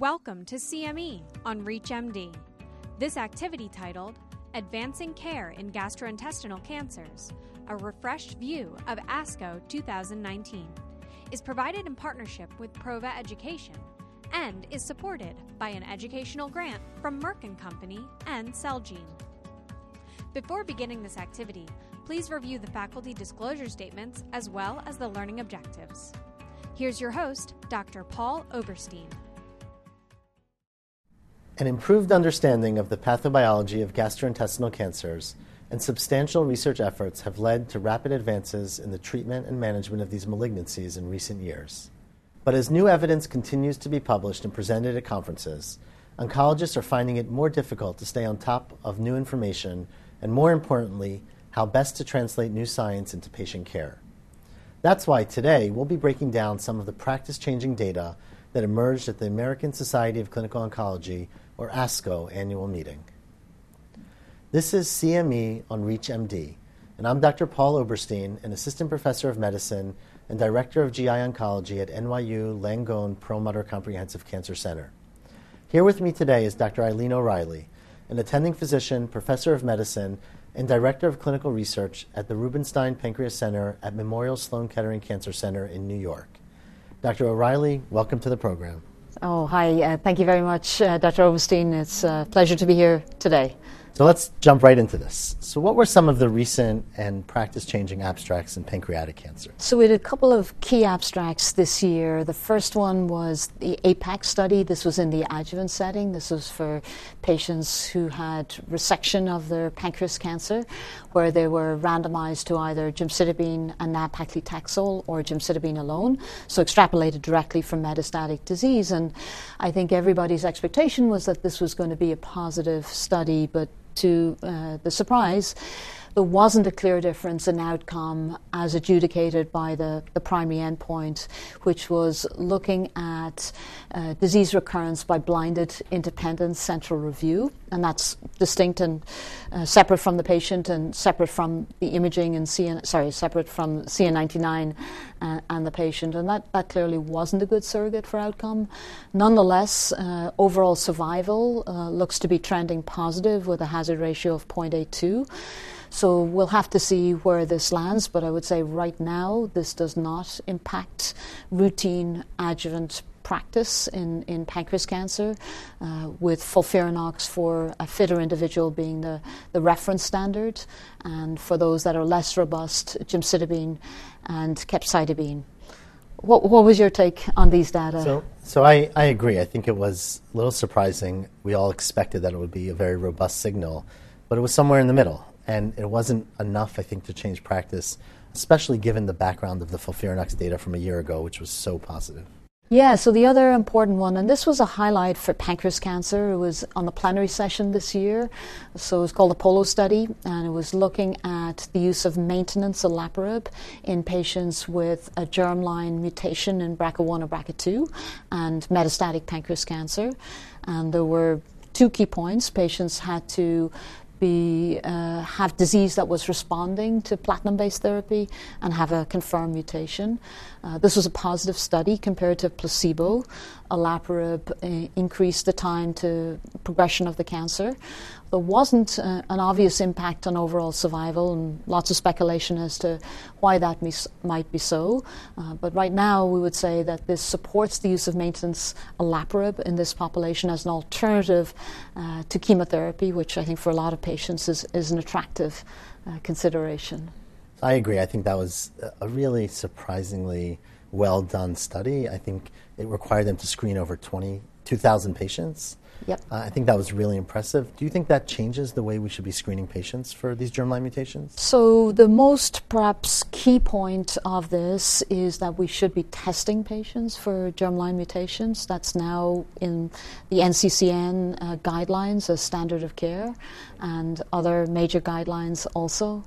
Welcome to CME on ReachMD. This activity titled Advancing Care in Gastrointestinal Cancers, a refreshed view of ASCO 2019, is provided in partnership with Prova Education and is supported by an educational grant from Merck & Company and Celgene. Before beginning this activity, please review the faculty disclosure statements as well as the learning objectives. Here's your host, Dr. Paul Oberstein. An improved understanding of the pathobiology of gastrointestinal cancers and substantial research efforts have led to rapid advances in the treatment and management of these malignancies in recent years. But as new evidence continues to be published and presented at conferences, oncologists are finding it more difficult to stay on top of new information and, more importantly, how best to translate new science into patient care. That's why today we'll be breaking down some of the practice changing data that emerged at the American Society of Clinical Oncology or ASCO annual meeting. This is CME on ReachMD, and I'm Dr. Paul Oberstein, an assistant professor of medicine and director of GI oncology at NYU Langone Perlmutter Comprehensive Cancer Center. Here with me today is Dr. Eileen O'Reilly, an attending physician, professor of medicine, and director of clinical research at the Rubenstein Pancreas Center at Memorial Sloan Kettering Cancer Center in New York. Dr. O'Reilly, welcome to the program. Oh, hi. Uh, thank you very much, uh, Dr. Oberstein. It's a pleasure to be here today. So let's jump right into this. So, what were some of the recent and practice changing abstracts in pancreatic cancer? So, we had a couple of key abstracts this year. The first one was the APACT study. This was in the adjuvant setting. This was for patients who had resection of their pancreas cancer, where they were randomized to either gemcitabine and nab-paclitaxel or gemcitabine alone. So, extrapolated directly from metastatic disease. And I think everybody's expectation was that this was going to be a positive study, but to uh, the surprise, there wasn't a clear difference in outcome as adjudicated by the, the primary endpoint, which was looking at uh, disease recurrence by blinded independent central review. And that's distinct and uh, separate from the patient and separate from the imaging and CN, sorry, separate from CA99 uh, and the patient. And that, that clearly wasn't a good surrogate for outcome. Nonetheless, uh, overall survival uh, looks to be trending positive with a hazard ratio of 0.82. So we'll have to see where this lands, but I would say right now this does not impact routine adjuvant practice in, in pancreas cancer, uh, with FOLFIRINOX for a fitter individual being the, the reference standard, and for those that are less robust, gemcitabine and capecitabine. What, what was your take on these data? So, so I, I agree. I think it was a little surprising. We all expected that it would be a very robust signal, but it was somewhere in the middle and it wasn't enough, I think, to change practice, especially given the background of the FOLFIRINOX data from a year ago, which was so positive. Yeah, so the other important one, and this was a highlight for pancreas cancer, it was on the plenary session this year. So it was called the POLO study, and it was looking at the use of maintenance olaparib in patients with a germline mutation in BRCA1 or BRCA2 and metastatic pancreas cancer. And there were two key points. Patients had to be uh, have disease that was responding to platinum-based therapy and have a confirmed mutation. Uh, this was a positive study compared to placebo. Olaparib uh, increased the time to progression of the cancer. There wasn't uh, an obvious impact on overall survival, and lots of speculation as to why that might be so. Uh, but right now, we would say that this supports the use of maintenance olaparib in this population as an alternative uh, to chemotherapy, which I think for a lot of patients is, is an attractive consideration. I agree. I think that was a really surprisingly well done study. I think it required them to screen over 22,000 patients. Yep. Uh, I think that was really impressive. Do you think that changes the way we should be screening patients for these germline mutations? So, the most perhaps key point of this is that we should be testing patients for germline mutations. That's now in the NCCN uh, guidelines as standard of care and other major guidelines also.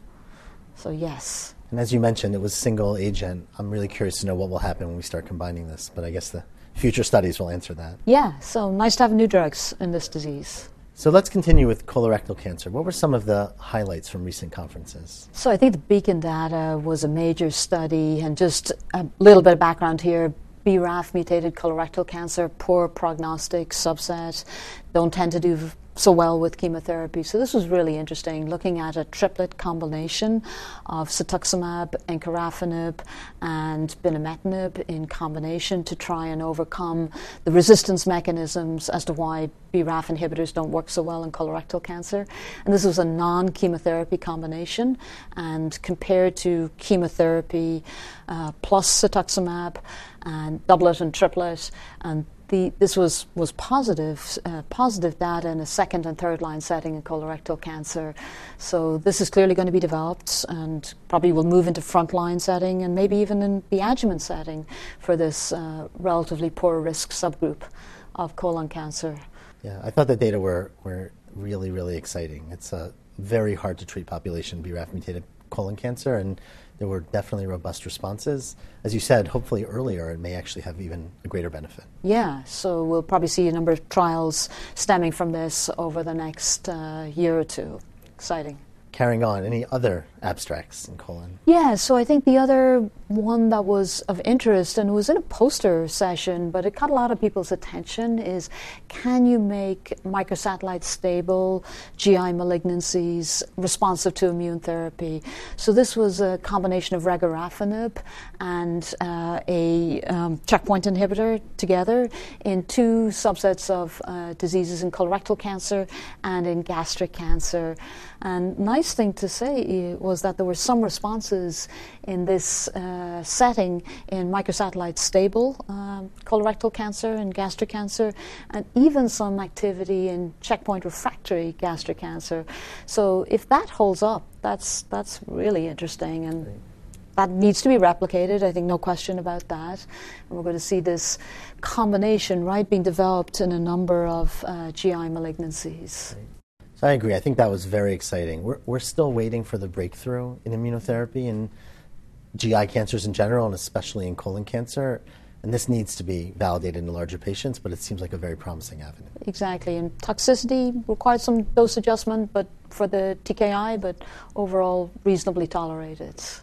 So, yes. And as you mentioned, it was single agent. I'm really curious to know what will happen when we start combining this, but I guess the future studies will answer that. Yeah, so nice to have new drugs in this disease. So let's continue with colorectal cancer. What were some of the highlights from recent conferences? So I think the Beacon data was a major study, and just a little bit of background here. BRAF mutated colorectal cancer, poor prognostic subset, don't tend to do so well with chemotherapy. So this was really interesting, looking at a triplet combination of cetuximab, encorafenib, and binimetinib in combination to try and overcome the resistance mechanisms as to why BRAF inhibitors don't work so well in colorectal cancer. And this was a non-chemotherapy combination, and compared to chemotherapy uh, plus cetuximab and doublet and triplet and the, this was, was positive, uh, positive data in a second and third line setting in colorectal cancer. So this is clearly going to be developed and probably will move into front line setting and maybe even in the adjuvant setting for this uh, relatively poor risk subgroup of colon cancer. Yeah, I thought the data were, were really, really exciting. It's a very hard to treat population, BRAF mutated colon cancer, and there were definitely robust responses. As you said, hopefully earlier it may actually have even a greater benefit. Yeah, so we'll probably see a number of trials stemming from this over the next uh, year or two. Exciting carrying on, any other abstracts in colon? Yeah, so I think the other one that was of interest and was in a poster session, but it caught a lot of people's attention is can you make microsatellite stable GI malignancies responsive to immune therapy? So this was a combination of regorafenib and uh, a um, checkpoint inhibitor together in two subsets of uh, diseases in colorectal cancer and in gastric cancer. And nice thing to say was that there were some responses in this uh, setting in microsatellite stable um, colorectal cancer and gastric cancer, and even some activity in checkpoint refractory gastric cancer. So if that holds up, that's that's really interesting and. That needs to be replicated. I think no question about that. And we're going to see this combination, right, being developed in a number of uh, GI malignancies. Right. So I agree. I think that was very exciting. We're, we're still waiting for the breakthrough in immunotherapy and GI cancers in general, and especially in colon cancer. And this needs to be validated in larger patients, but it seems like a very promising avenue. Exactly. And toxicity requires some dose adjustment but for the TKI, but overall reasonably tolerated. So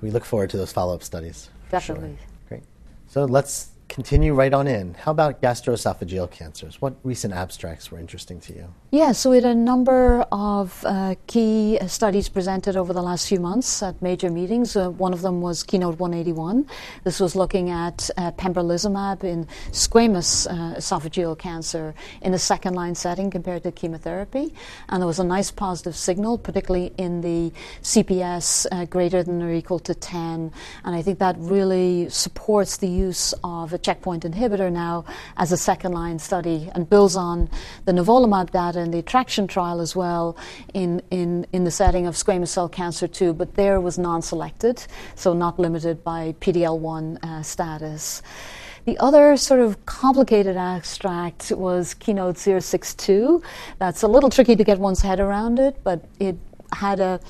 we look forward to those follow up studies. Definitely. Sure. Great. So let's continue right on in. How about gastroesophageal cancers? What recent abstracts were interesting to you? Yeah, so we had a number of uh, key studies presented over the last few months at major meetings. Uh, one of them was Keynote 181. This was looking at uh, pembrolizumab in squamous uh, esophageal cancer in a second line setting compared to chemotherapy. And there was a nice positive signal, particularly in the CPS uh, greater than or equal to 10. And I think that really supports the use of a checkpoint inhibitor now as a second line study and builds on the nivolumab data and the attraction trial as well in, in, in the setting of squamous cell cancer too, but there was non selected, so not limited by PD L1 uh, status. The other sort of complicated abstract was Keynote 062. That's a little tricky to get one's head around it, but it had a,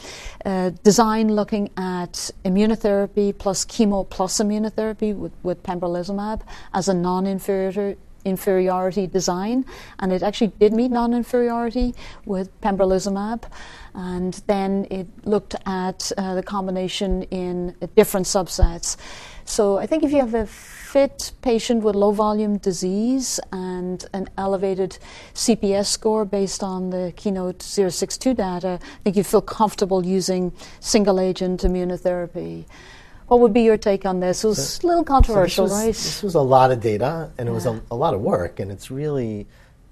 a, design looking at immunotherapy plus chemo plus immunotherapy with, with pembrolizumab as a non-inferiority inferiority design, and it actually did meet non-inferiority with pembrolizumab. And then it looked at uh, the combination in different subsets. So I think if you have a fit patient with low volume disease and an elevated CPS score based on the Keynote 062 data, I think you feel comfortable using single agent immunotherapy. What would be your take on this? It was so, a little controversial, so this was, right? This was a lot of data, and it yeah. was a, a, lot of work, and it's really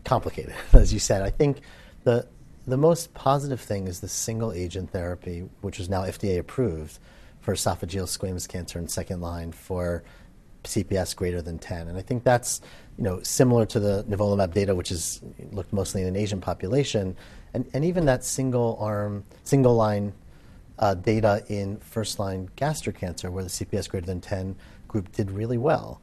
complicated, as you said. I think the the most positive thing is the single agent therapy, which is now FDA approved for esophageal squamous cancer in second line for CPS greater than 10. And I think that's you know similar to the nivolumab data, which is looked mostly in an Asian population, and, and even that single arm, single line uh, data in first line gastric cancer, where the CPS greater than 10 group did really well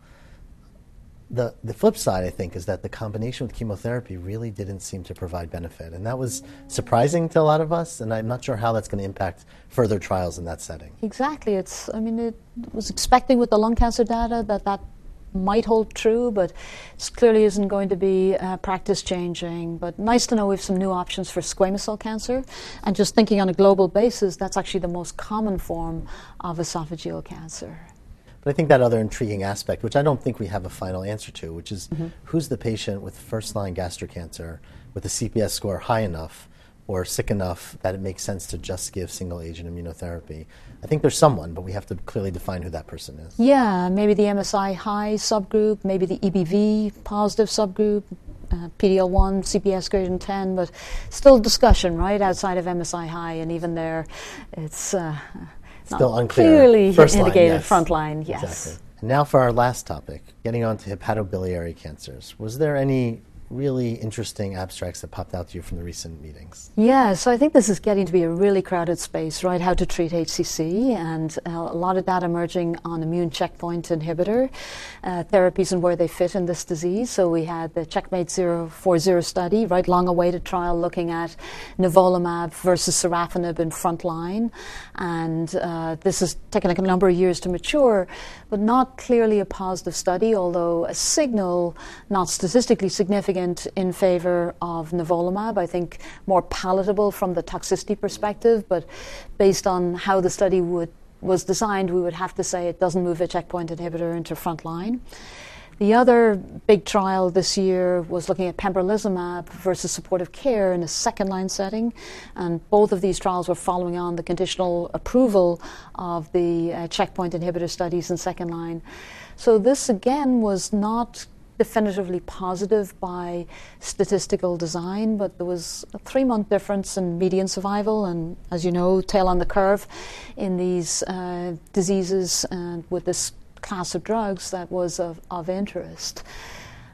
the, the flip side, I think, is that the combination with chemotherapy really didn't seem to provide benefit. And that was surprising to a lot of us, and I'm not sure how that's going to impact further trials in that setting. Exactly. It's, I mean, it was expecting with the lung cancer data that that might hold true, but it clearly isn't going to be uh, practice changing. But nice to know we have some new options for squamous cell cancer. And just thinking on a global basis, that's actually the most common form of esophageal cancer. But I think that other intriguing aspect, which I don't think we have a final answer to, which is mm-hmm. who's the patient with first line gastric cancer with a CPS score high enough or sick enough that it makes sense to just give single agent immunotherapy. I think there's someone, but we have to clearly define who that person is. Yeah, maybe the MSI high subgroup, maybe the EBV positive subgroup, uh, PDL1, CPS greater than 10, but still discussion, right, outside of MSI high, and even there, it's uh, still unclear. Clearly First indicated line, yes. front line, yes. Exactly. And now for our last topic, getting on to hepatobiliary cancers. Was there any really interesting abstracts that popped out to you from the recent meetings? Yeah, so I think this is getting to be a really crowded space, right? How to treat HCC, and uh, a lot of data emerging on immune checkpoint inhibitor uh, therapies and where they fit in this disease. So we had the Checkmate 040 study, right, long awaited trial looking at nivolumab versus sorafenib in frontline. And uh, this has taken a number of years to mature, but not clearly a positive study, although a signal, not statistically significant in favor of nivolumab. I think more palatable from the toxicity perspective, but based on how the study would, was designed, we would have to say it doesn't move a checkpoint inhibitor into frontline. The other big trial this year was looking at pembrolizumab versus supportive care in a second line setting. And both of these trials were following on the conditional approval of the uh, checkpoint inhibitor studies in second line. So, this again was not definitively positive by statistical design, but there was a three month difference in median survival, and as you know, tail on the curve in these uh, diseases and with this class of drugs that was of, of interest.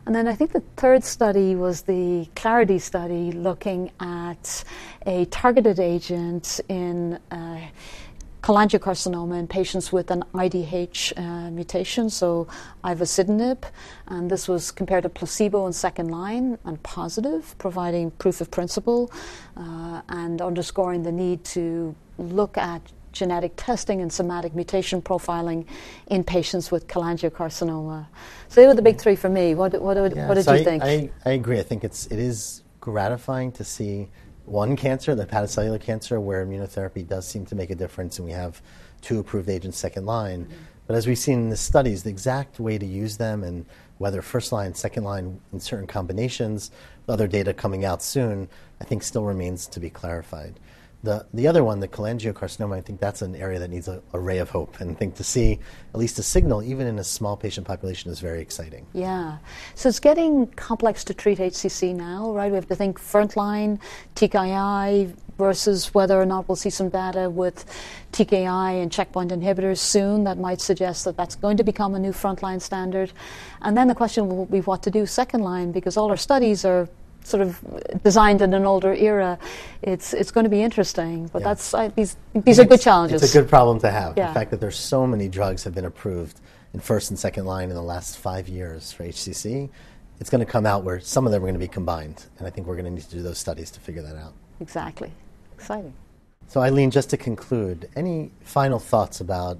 And then I think the third study was the ClarIDHy study looking at a targeted agent in. Uh, cholangiocarcinoma in patients with an IDH uh, mutation, so ivosidenib, and this was compared to placebo in second line and positive, providing proof of principle uh, and underscoring the need to look at genetic testing and somatic mutation profiling in patients with cholangiocarcinoma. So they were the big three for me. What, what, what, yeah, what did so you I, think? I, I agree. I think it's, it is gratifying to see one cancer, the hepatocellular cancer, where immunotherapy does seem to make a difference, and we have two approved agents second line. Mm-hmm. But as we've seen in the studies, the exact way to use them and whether first line, second line in certain combinations, other data coming out soon, I think still remains to be clarified. The, the other one, the cholangiocarcinoma, I think that's an area that needs a, a, ray of hope. And I think to see at least a signal, even in a small patient population, is very exciting. Yeah. So it's getting complex to treat HCC now, right? We have to think frontline, TKI, versus whether or not we'll see some data with TKI and checkpoint inhibitors soon that might suggest that that's going to become a new frontline standard. And then the question will be what to do second line because all our studies are sort of designed in an older era, it's it's going to be interesting. But yeah. that's I, these these are good challenges. It's a good problem to have. Yeah. The fact that there's so many drugs have been approved in first and second line in the last five years for HCC. It's going to come out where some of them are going to be combined, and I think we're going to need to do those studies to figure that out. Exactly, exciting. So, Eileen, just to conclude, any final thoughts about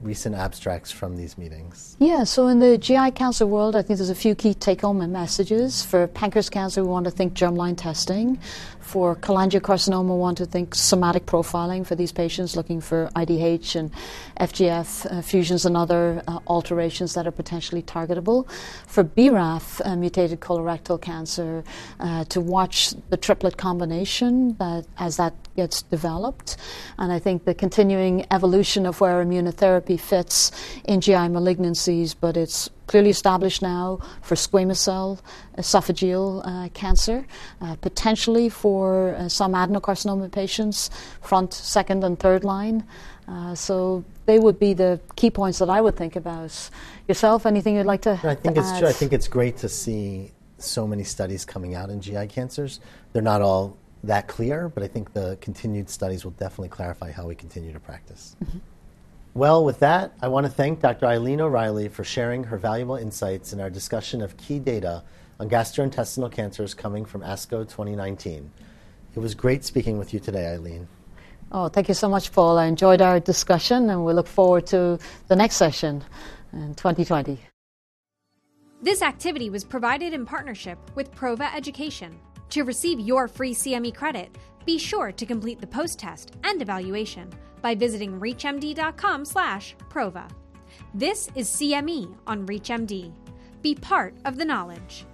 recent abstracts from these meetings? Yeah, so in the GI cancer world, I think there's a few key take home messages. For pancreas cancer, we want to think germline testing. For cholangiocarcinoma, we want to think somatic profiling for these patients looking for IDH and FGF uh, fusions and other uh, alterations that are potentially targetable. For BRAF uh, mutated colorectal cancer, uh, to watch the triplet combination that, as that gets developed. And I think the continuing evolution of where immunotherapy fits in GI malignancies, but it's clearly established now for squamous cell esophageal uh, cancer, uh, potentially for uh, some adenocarcinoma patients, front, second, and third line. Uh, so they would be the key points that I would think about. Yourself, anything you'd like to? I think to it's add? I think it's great to see so many studies coming out in GI cancers. They're not all that clear, but I think the continued studies will definitely clarify how we continue to practice. Mm-hmm. Well, with that, I want to thank Dr. Eileen O'Reilly for sharing her valuable insights in our discussion of key data on gastrointestinal cancers coming from ASCO 2019. It was great speaking with you today, Eileen. Oh, thank you so much, Paul. I enjoyed our discussion, and we look forward to the next session in 2020. This activity was provided in partnership with Prova Education. To receive your free CME credit, be sure to complete the post test and evaluation by visiting reachmd.com/prova. This is CME on ReachMD. Be part of the knowledge.